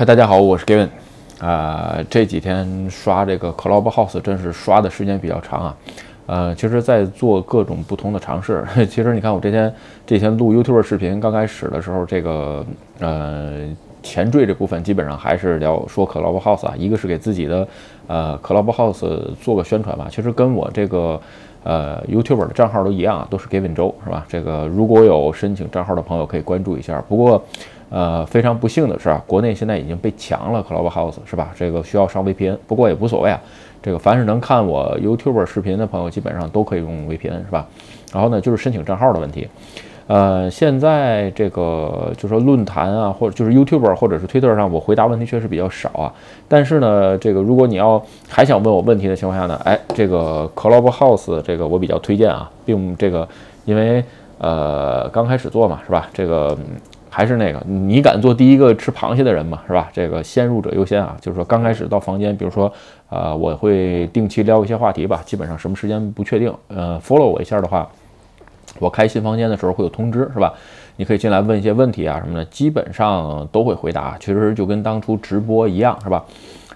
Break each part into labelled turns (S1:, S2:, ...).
S1: 嗨，大家好，我是 Gavin。啊、这几天刷这个 Clubhouse 真是刷的时间比较长啊。呃，其实，在做各种不同的尝试。其实，你看我这天这天录 YouTube 视频，刚开始的时候，这个呃前缀这部分基本上还是聊说 Clubhouse 啊，一个是给自己的呃 Clubhouse 做个宣传吧。其实跟我这个呃 YouTube 的账号都一样啊，都是 Gavin 周是吧？这个如果有申请账号的朋友可以关注一下。不过。呃，非常不幸的是啊，国内现在已经被强了 Clubhouse 是吧？这个需要上 VPN，不过也无所谓啊。这个凡是能看我 YouTube 视频的朋友，基本上都可以用 VPN 是吧？然后呢，就是申请账号的问题。呃，现在这个就是说论坛啊，或者就是 YouTube 或者是 Twitter 上，我回答问题确实比较少啊。但是呢，这个如果你要还想问我问题的情况下呢，哎，这个 Clubhouse 这个我比较推荐啊，并这个因为呃刚开始做嘛是吧？这个。还是那个，你敢做第一个吃螃蟹的人吗？是吧？这个先入者优先啊，就是说刚开始到房间，比如说，呃，我会定期聊一些话题吧，基本上什么时间不确定，呃，follow 我一下的话，我开新房间的时候会有通知，是吧？你可以进来问一些问题啊什么的，基本上都会回答，其实就跟当初直播一样，是吧？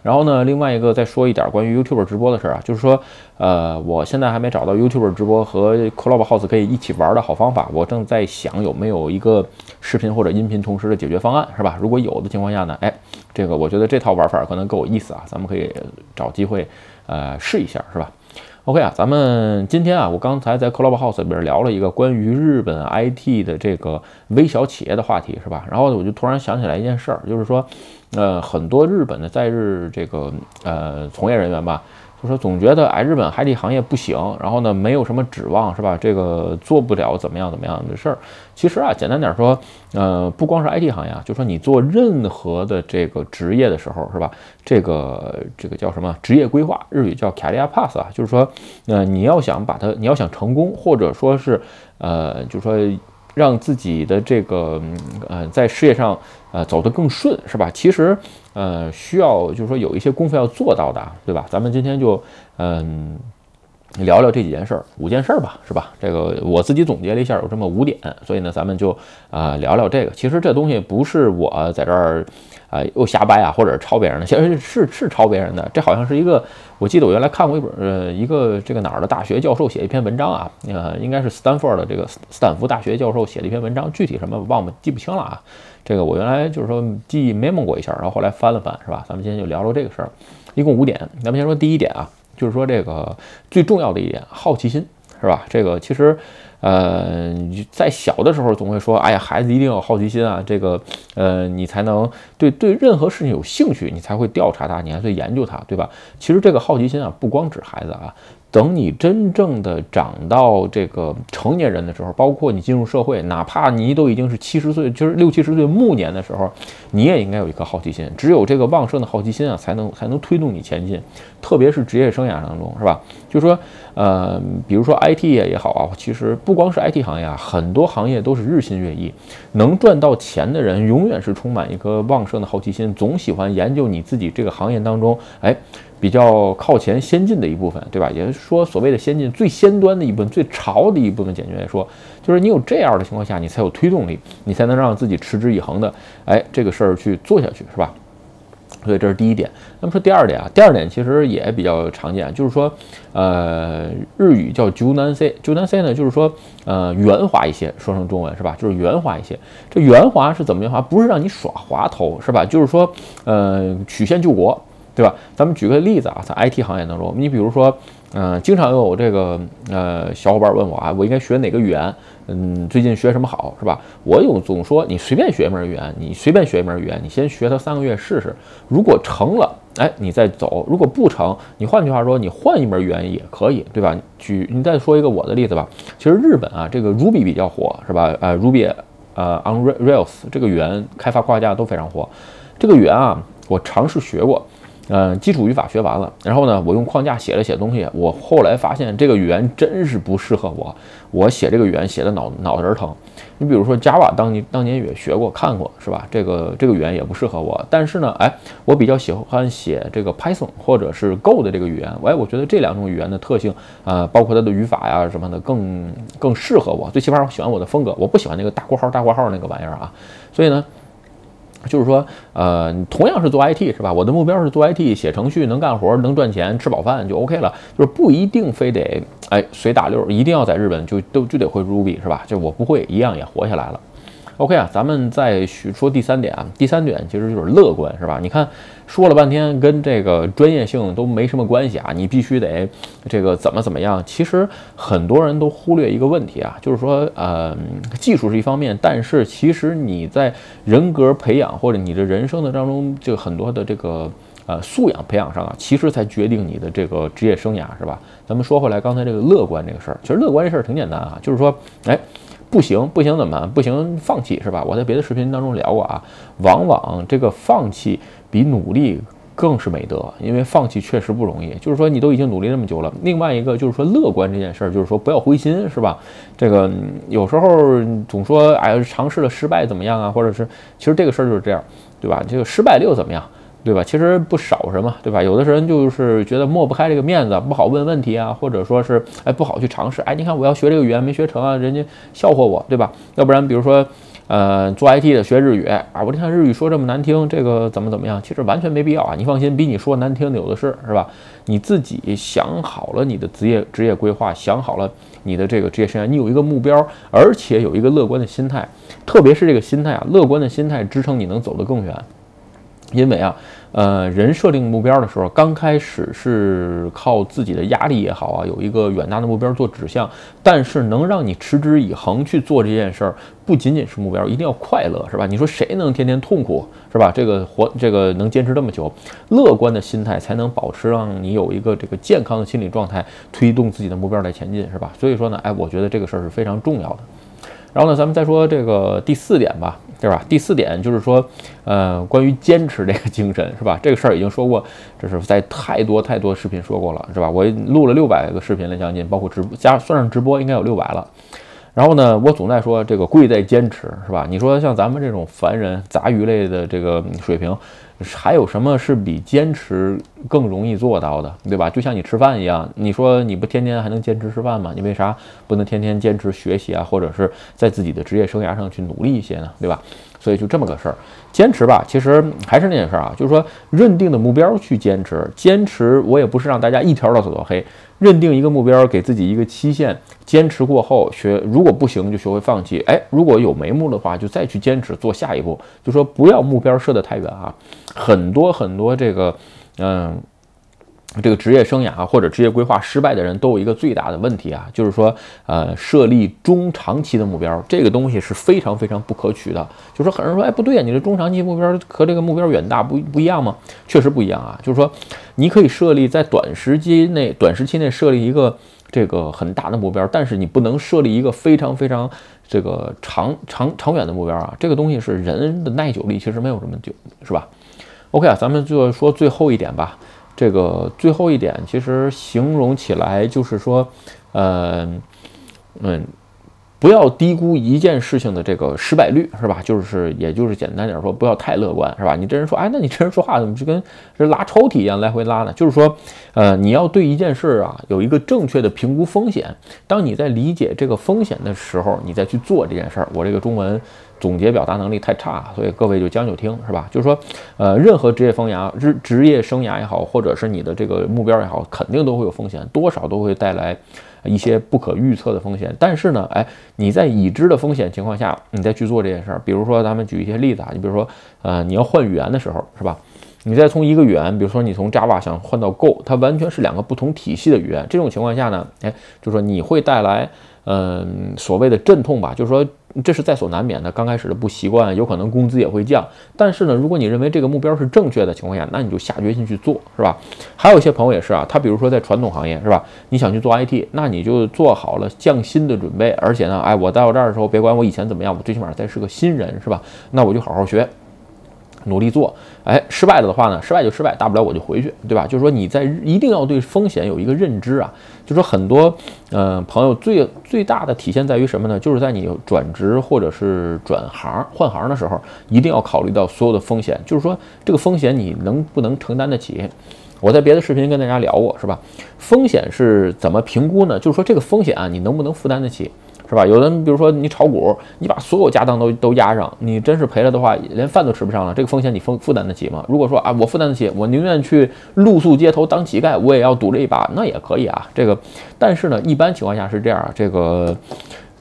S1: 然后呢，另外一个再说一点关于 YouTube 直播的事儿啊，就是说，呃，我现在还没找到 YouTube 直播和 Clubhouse 可以一起玩的好方法，我正在想有没有一个视频或者音频同时的解决方案，是吧？如果有的情况下呢，哎，这个我觉得这套玩法可能够有意思啊，咱们可以找机会，呃，试一下，是吧？OK 啊，咱们今天啊，我刚才在 Clubhouse 里边聊了一个关于日本 IT 的这个微小企业的话题，是吧？然后我就突然想起来一件事儿，就是说。呃，很多日本的在日这个呃从业人员吧，就说总觉得哎，日本 IT 行业不行，然后呢，没有什么指望，是吧？这个做不了怎么样怎么样的事儿。其实啊，简单点说，呃，不光是 IT 行业啊，就说你做任何的这个职业的时候，是吧？这个这个叫什么职业规划？日语叫 career path 啊，就是说，呃，你要想把它，你要想成功，或者说是，呃，就是说。让自己的这个呃在事业上呃走得更顺是吧？其实呃需要就是说有一些功夫要做到的，对吧？咱们今天就嗯聊聊这几件事儿，五件事儿吧，是吧？这个我自己总结了一下，有这么五点，所以呢咱们就啊聊聊这个。其实这东西不是我在这儿。啊，又瞎掰啊，或者抄别人的，其实是是抄别人的。这好像是一个，我记得我原来看过一本，呃，一个这个哪儿的大学教授写一篇文章啊，呃，应该是斯坦福的这个斯坦福大学教授写的一篇文章，具体什么忘了记不清了啊。这个我原来就是说记忆 mem 过一下，然后后来翻了翻，是吧？咱们今天就聊聊这个事儿，一共五点。咱们先说第一点啊，就是说这个最重要的一点，好奇心，是吧？这个其实。呃，在小的时候总会说，哎呀，孩子一定要好奇心啊，这个，呃，你才能对对任何事情有兴趣，你才会调查它，你还会研究它，对吧？其实这个好奇心啊，不光指孩子啊。等你真正的长到这个成年人的时候，包括你进入社会，哪怕你都已经是七十岁，就是六七十岁暮年的时候，你也应该有一颗好奇心。只有这个旺盛的好奇心啊，才能才能推动你前进。特别是职业生涯当中，是吧？就说，呃，比如说 IT 业也好啊，其实不光是 IT 行业啊，很多行业都是日新月异。能赚到钱的人，永远是充满一颗旺盛的好奇心，总喜欢研究你自己这个行业当中，哎。比较靠前、先进的一部分，对吧？也就是说，所谓的先进、最先端的一部分、最潮的一部分，简单来说，就是你有这样的情况下，你才有推动力，你才能让自己持之以恒的，哎，这个事儿去做下去，是吧？所以这是第一点。那么说第二点啊，第二点其实也比较常见，就是说，呃，日语叫 j u n a n s e j u n a n s e 呢，就是说，呃，圆滑一些，说成中文是吧？就是圆滑一些。这圆滑是怎么圆滑？不是让你耍滑头，是吧？就是说，呃，曲线救国。对吧？咱们举个例子啊，在 IT 行业当中，你比如说，嗯，经常有这个呃小伙伴问我啊，我应该学哪个语言？嗯，最近学什么好，是吧？我有总说，你随便学一门语言，你随便学一门语言，你先学它三个月试试，如果成了，哎，你再走；如果不成，你换句话说，你换一门语言也可以，对吧？举你再说一个我的例子吧。其实日本啊，这个 Ruby 比较火，是吧？呃，Ruby，呃，On Rails 这个语言开发框架都非常火。这个语言啊，我尝试学过。嗯，基础语法学完了，然后呢，我用框架写了写东西。我后来发现这个语言真是不适合我，我写这个语言写的脑脑仁疼。你比如说 Java，当年当年也学过看过，是吧？这个这个语言也不适合我。但是呢，哎，我比较喜欢写这个 Python 或者是 Go 的这个语言。哎，我觉得这两种语言的特性，呃，包括它的语法呀什么的，更更适合我。最起码我喜欢我的风格，我不喜欢那个大括号大括号那个玩意儿啊。所以呢。就是说，呃，同样是做 IT 是吧？我的目标是做 IT，写程序能干活，能赚钱，吃饱饭就 OK 了。就是不一定非得哎随大溜，一定要在日本就都就得会 Ruby 是吧？就我不会一样也活下来了。OK 啊，咱们再说第三点啊。第三点其实就是乐观，是吧？你看说了半天，跟这个专业性都没什么关系啊。你必须得这个怎么怎么样？其实很多人都忽略一个问题啊，就是说，呃，技术是一方面，但是其实你在人格培养或者你的人生的当中，就很多的这个呃素养培养上啊，其实才决定你的这个职业生涯，是吧？咱们说回来，刚才这个乐观这个事儿，其实乐观这事儿挺简单啊，就是说，哎。不行，不行怎么办？不行，放弃是吧？我在别的视频当中聊过啊，往往这个放弃比努力更是美德，因为放弃确实不容易。就是说，你都已经努力那么久了。另外一个就是说，乐观这件事儿，就是说不要灰心，是吧？这个有时候总说，哎，尝试了失败怎么样啊？或者是，其实这个事儿就是这样，对吧？这个失败了又怎么样？对吧？其实不少什么，对吧？有的人就是觉得抹不开这个面子，不好问问题啊，或者说是哎不好去尝试。哎，你看我要学这个语言没学成啊，人家笑话我，对吧？要不然比如说，呃，做 IT 的学日语啊，我这看日语说这么难听，这个怎么怎么样？其实完全没必要啊。你放心，比你说难听的有的是，是吧？你自己想好了你的职业职业规划，想好了你的这个职业生涯，你有一个目标，而且有一个乐观的心态，特别是这个心态啊，乐观的心态支撑你能走得更远。因为啊，呃，人设定目标的时候，刚开始是靠自己的压力也好啊，有一个远大的目标做指向。但是能让你持之以恒去做这件事儿，不仅仅是目标，一定要快乐，是吧？你说谁能天天痛苦，是吧？这个活，这个能坚持这么久，乐观的心态才能保持让你有一个这个健康的心理状态，推动自己的目标来前进，是吧？所以说呢，哎，我觉得这个事儿是非常重要的。然后呢，咱们再说这个第四点吧，对吧？第四点就是说，呃，关于坚持这个精神，是吧？这个事儿已经说过，这是在太多太多视频说过了，是吧？我录了六百个视频了，将近，包括直播加算上直播，应该有六百了。然后呢，我总在说这个贵在坚持，是吧？你说像咱们这种凡人杂鱼类的这个水平。还有什么是比坚持更容易做到的，对吧？就像你吃饭一样，你说你不天天还能坚持吃饭吗？你为啥不能天天坚持学习啊，或者是在自己的职业生涯上去努力一些呢？对吧？所以就这么个事儿，坚持吧。其实还是那件事儿啊，就是说认定的目标去坚持，坚持我也不是让大家一条道走到黑。认定一个目标，给自己一个期限，坚持过后学，如果不行就学会放弃。哎，如果有眉目的话，就再去坚持做下一步。就说不要目标设得太远啊。很多很多这个，嗯。这个职业生涯或者职业规划失败的人都有一个最大的问题啊，就是说，呃，设立中长期的目标，这个东西是非常非常不可取的。就说，很多人说，哎，不对啊，你的中长期目标和这个目标远大不不一样吗？确实不一样啊。就是说，你可以设立在短时期内、短时期内设立一个这个很大的目标，但是你不能设立一个非常非常这个长长长远的目标啊。这个东西是人的耐久力其实没有这么久，是吧？OK 啊，咱们就说最后一点吧。这个最后一点，其实形容起来就是说，呃，嗯，不要低估一件事情的这个失败率，是吧？就是，也就是简单点说，不要太乐观，是吧？你这人说，哎，那你这人说话怎么就跟这拉抽屉一样来回拉呢？就是说，呃，你要对一件事啊有一个正确的评估风险。当你在理解这个风险的时候，你再去做这件事儿。我这个中文。总结表达能力太差，所以各位就将就听，是吧？就是说，呃，任何职业生涯、职职业生涯也好，或者是你的这个目标也好，肯定都会有风险，多少都会带来一些不可预测的风险。但是呢，哎，你在已知的风险情况下，你再去做这件事儿，比如说咱们举一些例子啊，你比如说，呃，你要换语言的时候，是吧？你再从一个语言，比如说你从 Java 想换到 Go，它完全是两个不同体系的语言。这种情况下呢，哎，就说你会带来。嗯，所谓的阵痛吧，就是说这是在所难免的。刚开始的不习惯，有可能工资也会降。但是呢，如果你认为这个目标是正确的情况下，那你就下决心去做，是吧？还有一些朋友也是啊，他比如说在传统行业，是吧？你想去做 IT，那你就做好了降薪的准备。而且呢，哎，我到这儿的时候，别管我以前怎么样，我最起码再是个新人，是吧？那我就好好学。努力做，哎，失败了的话呢？失败就失败，大不了我就回去，对吧？就是说你在一定要对风险有一个认知啊。就说很多，呃，朋友最最大的体现在于什么呢？就是在你转职或者是转行换行的时候，一定要考虑到所有的风险。就是说这个风险你能不能承担得起？我在别的视频跟大家聊过，是吧？风险是怎么评估呢？就是说这个风险啊，你能不能负担得起？是吧？有的人比如说你炒股，你把所有家当都都押上，你真是赔了的话，连饭都吃不上了。这个风险你负负担得起吗？如果说啊，我负担得起，我宁愿去露宿街头当乞丐，我也要赌这一把，那也可以啊。这个，但是呢，一般情况下是这样啊，这个。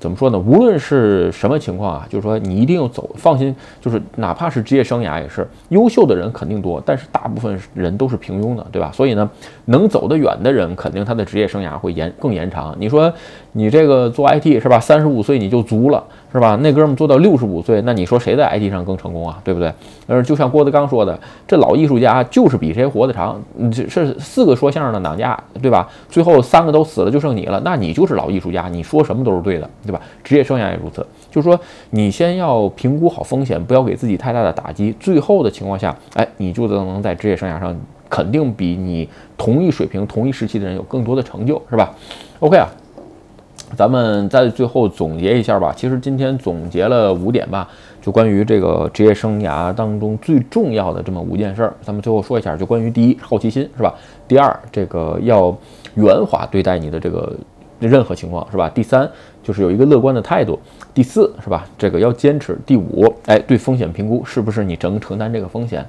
S1: 怎么说呢？无论是什么情况啊，就是说你一定要走，放心，就是哪怕是职业生涯也是，优秀的人肯定多，但是大部分人都是平庸的，对吧？所以呢，能走得远的人，肯定他的职业生涯会延更延长。你说你这个做 IT 是吧？三十五岁你就足了。是吧？那哥们做到六十五岁，那你说谁在 IT 上更成功啊？对不对？呃，就像郭德纲说的，这老艺术家就是比谁活得长。这是四个说相声的党家，对吧？最后三个都死了，就剩你了，那你就是老艺术家，你说什么都是对的，对吧？职业生涯也如此，就是说你先要评估好风险，不要给自己太大的打击。最后的情况下，哎，你就能在职业生涯上肯定比你同一水平、同一时期的人有更多的成就，是吧？OK 啊。咱们在最后总结一下吧。其实今天总结了五点吧，就关于这个职业生涯当中最重要的这么五件事儿。咱们最后说一下，就关于第一，好奇心是吧？第二，这个要圆滑对待你的这个任何情况是吧？第三，就是有一个乐观的态度。第四，是吧？这个要坚持。第五，哎，对风险评估是不是你能承担这个风险？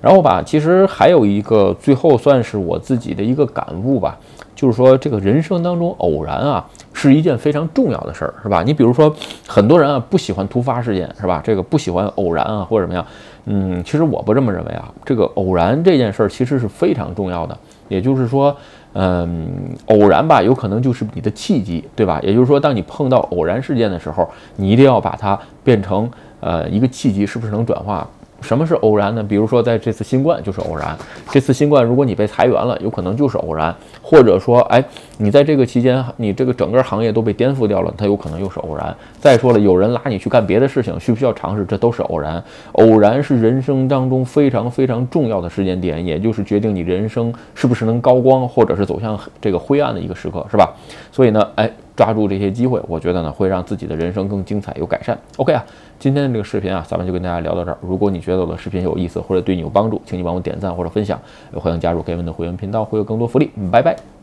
S1: 然后吧，其实还有一个最后算是我自己的一个感悟吧，就是说这个人生当中偶然啊。是一件非常重要的事儿，是吧？你比如说，很多人啊不喜欢突发事件，是吧？这个不喜欢偶然啊，或者怎么样？嗯，其实我不这么认为啊。这个偶然这件事儿其实是非常重要的。也就是说，嗯，偶然吧，有可能就是你的契机，对吧？也就是说，当你碰到偶然事件的时候，你一定要把它变成呃一个契机，是不是能转化？什么是偶然呢？比如说在这次新冠就是偶然。这次新冠，如果你被裁员了，有可能就是偶然。或者说，哎，你在这个期间，你这个整个行业都被颠覆掉了，它有可能又是偶然。再说了，有人拉你去干别的事情，需不需要尝试？这都是偶然。偶然是人生当中非常非常重要的时间点，也就是决定你人生是不是能高光，或者是走向这个灰暗的一个时刻，是吧？所以呢，哎。抓住这些机会，我觉得呢会让自己的人生更精彩、有改善。OK 啊，今天的这个视频啊，咱们就跟大家聊到这儿。如果你觉得我的视频有意思或者对你有帮助，请你帮我点赞或者分享，也欢迎加入 Gavin 的会员频道，会有更多福利。拜拜。